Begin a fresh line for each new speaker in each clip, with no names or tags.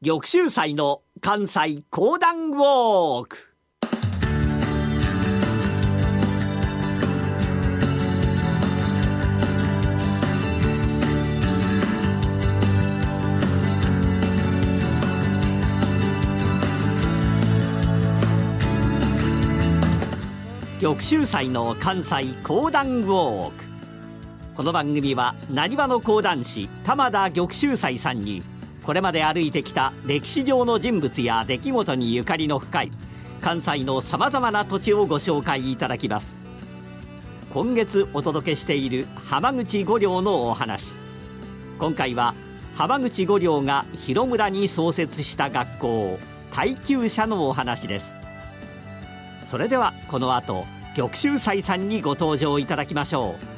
玉州祭の関西講談ウォーク。玉州祭の関西講談ウォーク。この番組はなにわの講談師玉田玉州祭さんにこれまで歩いてきた歴史上の人物や出来事にゆかりの深い関西のさまざまな土地をご紹介いただきます。今月お届けしている浜口五稜のお話。今回は浜口五稜が広村に創設した学校耐久者のお話です。それではこの後玉州斎さんにご登場いただきましょう。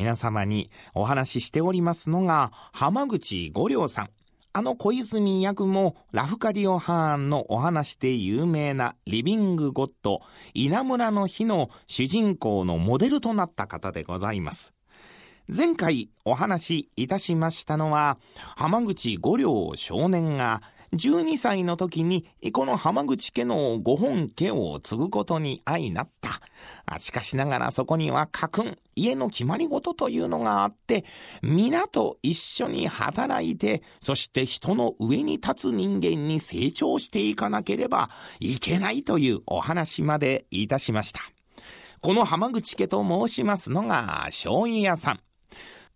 皆様にお話ししておりますのが浜口五良さんあの小泉役もラフカディオ・ハーンのお話で有名なリビング・ゴッド稲村の日の主人公のモデルとなった方でございます。前回お話しいたしましたのは、浜口五両少年が12歳の時にこの浜口家の五本家を継ぐことに相なった。しかしながらそこには家訓、家の決まり事というのがあって、皆と一緒に働いて、そして人の上に立つ人間に成長していかなければいけないというお話までいたしました。この浜口家と申しますのが醤油屋さん。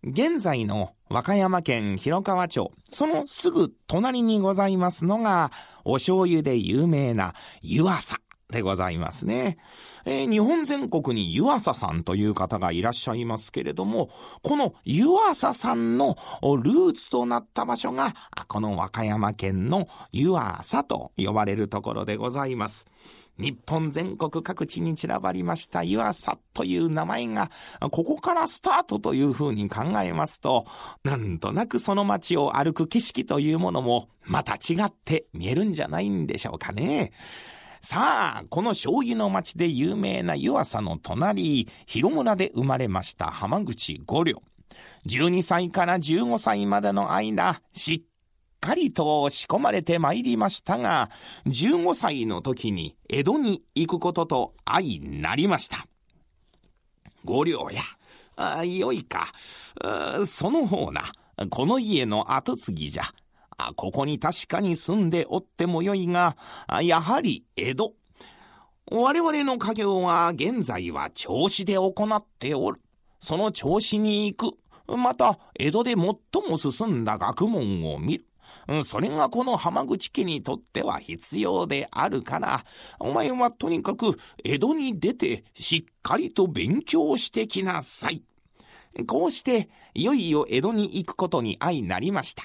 現在の和歌山県広川町、そのすぐ隣にございますのが、お醤油で有名な湯浅。でございますね。えー、日本全国に湯浅さんという方がいらっしゃいますけれども、この湯浅さんのルーツとなった場所が、この和歌山県の湯浅と呼ばれるところでございます。日本全国各地に散らばりました湯浅という名前が、ここからスタートというふうに考えますと、なんとなくその街を歩く景色というものも、また違って見えるんじゃないんでしょうかね。さあ、この醤油の町で有名な湯浅の隣、広村で生まれました浜口五両。12歳から15歳までの間、しっかりと仕込まれて参りましたが、15歳の時に江戸に行くことと相なりました。五両や、あよいか、その方な、この家の跡継ぎじゃ。ここに確かに住んでおってもよいが、やはり江戸。我々の家業は現在は調子で行っておる。その調子に行く。また、江戸で最も進んだ学問を見る。それがこの浜口家にとっては必要であるから、お前はとにかく江戸に出てしっかりと勉強してきなさい。こうして、いよいよ江戸に行くことに相なりました。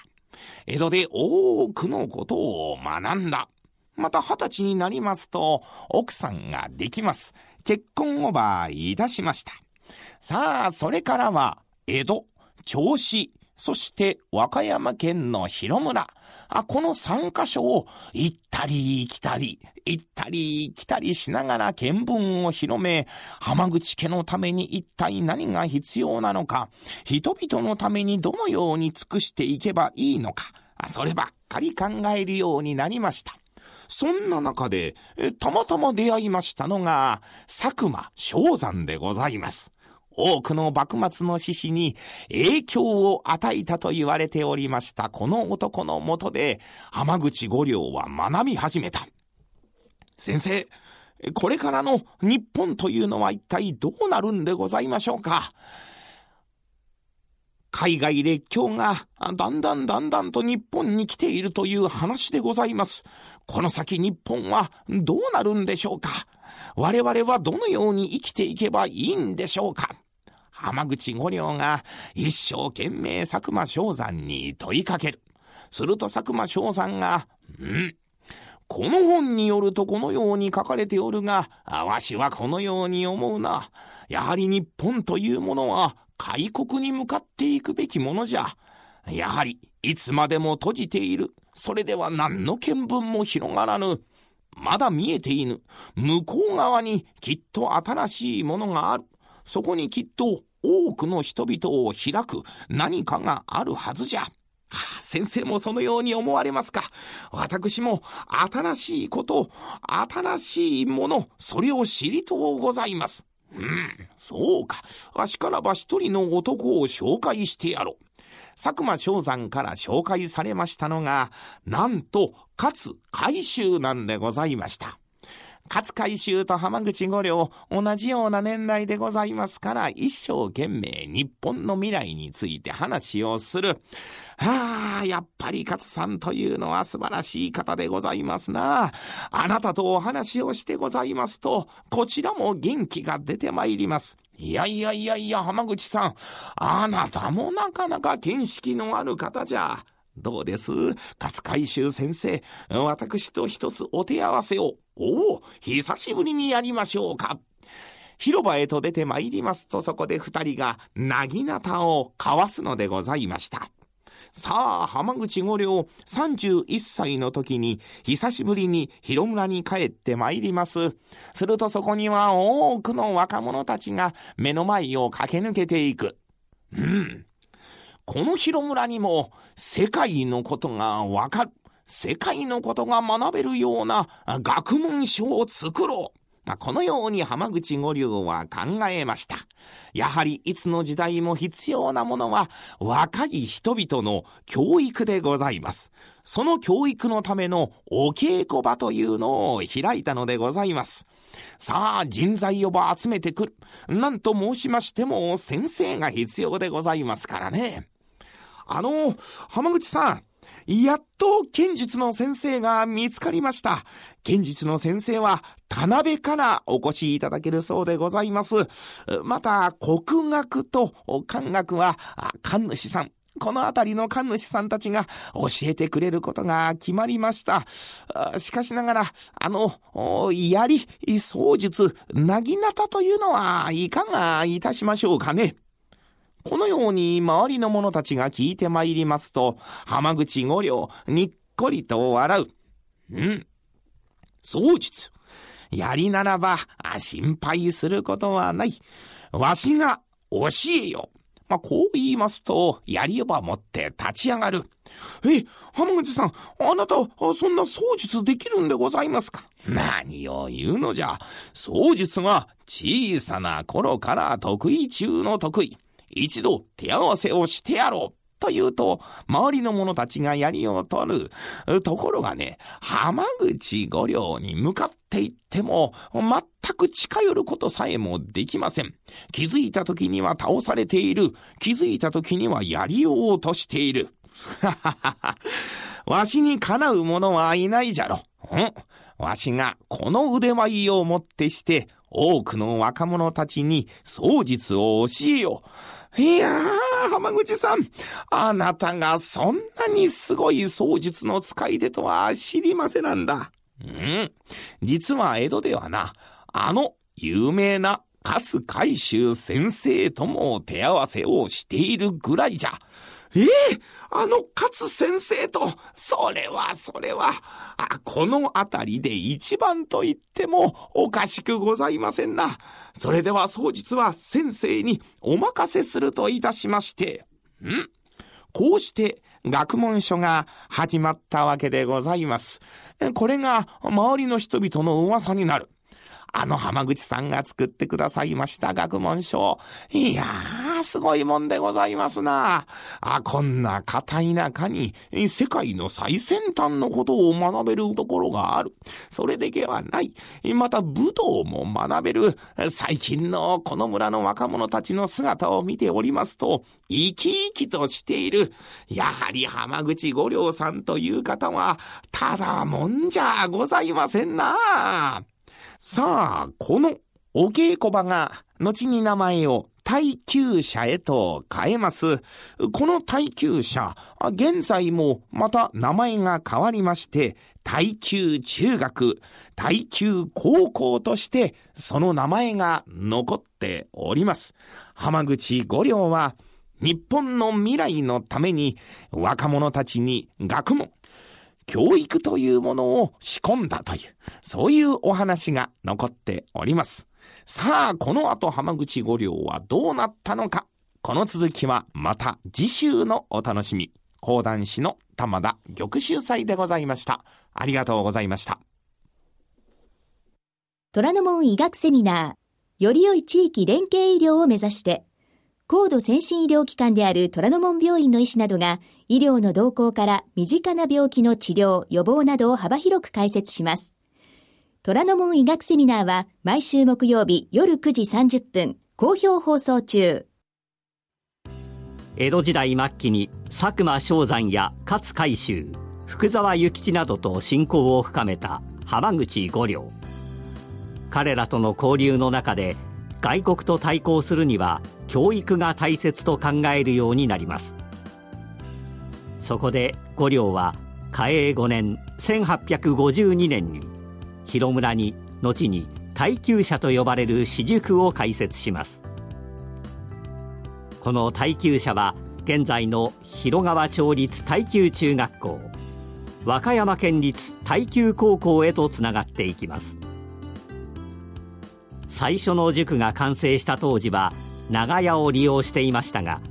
江戸で多くのことを学んだ。また二十歳になりますと、奥さんができます。結婚をばいたしました。さあ、それからは、江戸、銚子、そして和歌山県の広村。あ、この三箇所を行ったり来たり、行ったり来たりしながら見聞を広め、浜口家のために一体何が必要なのか、人々のためにどのように尽くしていけばいいのか、そればっかり考えるようになりました。そんな中で、たまたま出会いましたのが、佐久間正山でございます。多くの幕末の志士に影響を与えたと言われておりましたこの男のもとで浜口五両は学び始めた。先生、これからの日本というのは一体どうなるんでございましょうか？海外列強がだんだんだんだんと日本に来ているという話でございます。この先日本はどうなるんでしょうか？我々はどのように生きていけばいいんでしょうか？浜口五両が一生懸命佐久間昌山に問いかける。すると佐久間昌山が、うんこの本によるとこのように書かれておるが、わしはこのように思うな。やはり日本というものは開国に向かっていくべきものじゃ。やはり、いつまでも閉じている。それでは何の見聞も広がらぬ。まだ見えていぬ。向こう側にきっと新しいものがある。そこにきっと多くの人々を開く何かがあるはずじゃ。先生もそのように思われますか私も新しいこと、新しいもの、それを知りとうございます。うん、そうか。わしからば一人の男を紹介してやろう。佐久間昌山から紹介されましたのが、なんと、勝海舟なんでございました。勝海舟と浜口五両、同じような年代でございますから、一生懸命日本の未来について話をする。はあ、やっぱり勝さんというのは素晴らしい方でございますな。あなたとお話をしてございますと、こちらも元気が出てまいります。いやいやいやいや、浜口さん、あなたもなかなか見識のある方じゃ。どうです？勝海舟先生、私と一つお手合わせを。おお、久しぶりにやりましょうか。広場へと出て参りますと、そこで二人が、なぎなたを交わすのでございました。さあ、浜口五両、31歳の時に、久しぶりに広村に帰って参ります。するとそこには多くの若者たちが目の前を駆け抜けていく。うん。この広村にも世界のことがわかる。世界のことが学べるような学問書を作ろう。まあ、このように浜口五流は考えました。やはりいつの時代も必要なものは若い人々の教育でございます。その教育のためのお稽古場というのを開いたのでございます。さあ、人材をば集めてくる。なんと申しましても先生が必要でございますからね。あの、浜口さん。やっと剣術の先生が見つかりました。剣術の先生は田辺からお越しいただけるそうでございます。また、国学と漢学は神主さん。このあたりの神主さんたちが教えてくれることが決まりました。しかしながら、あの、槍、槍術、なぎなたというのはいかがいたしましょうかね。このように周りの者たちが聞いて参りますと、浜口五両、にっこりと笑う。うん。そう実。やりならば、心配することはない。わしが教えよ。まあ、こう言いますと、槍をば持って立ち上がる。え、浜口さん、あなた、そんな操術できるんでございますか？何を言うのじゃ。操術は小さな頃から得意中の得意。一度手合わせをしてやろう。と言うと、周りの者たちが槍を取る。ところがね、浜口五両に向かっていっても、全く近寄ることさえもできません。気づいた時には倒されている。気づいた時には槍を落としている。はははは。わしにかなう者はいないじゃろ。ん わしがこの腕前をもってして、多くの若者たちに双術を教えよう。いやー、浜口さん。あなたがそんなにすごい操術の使い手とは知りませなんだ。うん。実は江戸ではな、あの有名な勝海舟先生とも手合わせをしているぐらいじゃ。ええあの勝先生と、それはそれは、あ、このあたりで一番と言ってもおかしくございませんな。それでは当日は先生にお任せするといたしまして、んこうして学問書が始まったわけでございます。これが周りの人々の噂になる。あの浜口さんが作ってくださいました学問書。いやー、すごいもんでございますな。あ、こんな片田舎に世界の最先端のことを学べるところがある。それだけはない。また武道も学べる。最近のこの村の若者たちの姿を見ておりますと、生き生きとしている。やはり浜口五両さんという方は、ただもんじゃございませんな。さあ、このお稽古場が、後に名前を耐久車へと変えます。この耐久車、現在もまた名前が変わりまして、耐久中学、耐久高校としてその名前が残っております。浜口五両は日本の未来のために若者たちに学問、教育というものを仕込んだという、そういうお話が残っております。さあ、この後浜口五両はどうなったのか。この続きはまた次週のお楽しみ。講談師の玉田玉秀祭でございました。ありがとうございました。
虎ノ門医学セミナー、より良い地域連携医療を目指して、高度先進医療機関である虎ノ門病院の医師などが、医療の動向から身近な病気の治療、予防などを幅広く解説します。虎ノ門医学セミナーは毎週木曜日夜9時30分、好評放送中。
江戸時代末期に佐久間象山や勝海舟、福沢諭吉などと親交を深めた浜口五両。彼らとの交流の中で外国と対抗するには教育が大切と考えるようになりますそこで五両は嘉永5年1852年に広村に後に耐久者と呼ばれる私塾を開設します。この耐久者は現在の広川町立耐久中学校和歌山県立耐久高校へとつながっていきます。最初の塾が完成した当時は長屋を利用していましたが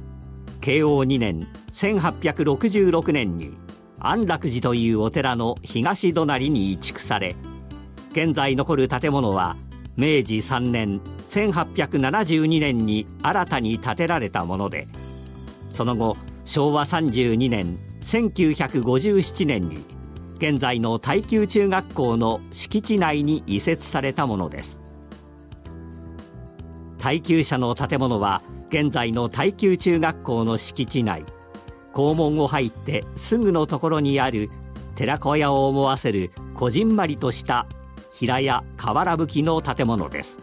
慶応2年1866年に安楽寺というお寺の東隣に移築され現在残る建物は明治3年1872年に新たに建てられたものでその後昭和32年1957年に現在の耐久中学校の敷地内に移設されたものです。耐久舎の建物は現在の耐久中学校の敷地内校門を入ってすぐのところにある寺子屋を思わせるこじんまりとした平屋瓦葺きの建物です。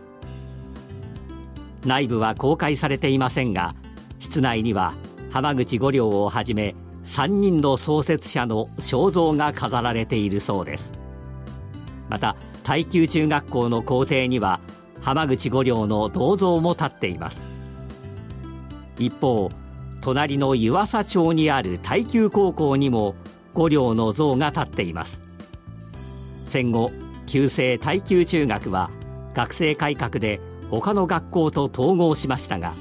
内部は公開されていませんが室内には浜口五両をはじめ3人の創設者の肖像が飾られているそうです。また耐久中学校の校庭には浜口五両の銅像も立っています。一方隣の湯浅町にある耐久高校にも五両の像が立っています。戦後旧制耐久中学は学生改革で他の学校と統合しましたが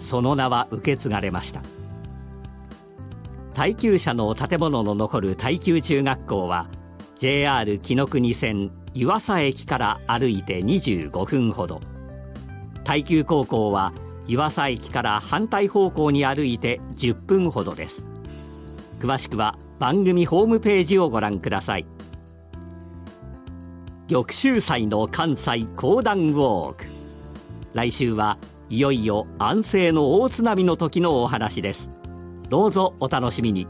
その名は受け継がれました。耐久者の建物の残る耐久中学校は JR 紀ノ国線湯浅駅から歩いて25分ほど。耐久高校は湯浅駅から反対方向に歩いて10分ほどです。詳しくは番組ホームページをご覧ください。玉州祭の関西講談ウォーク。来週はいよいよ安政の大津波の時のお話です。どうぞお楽しみに。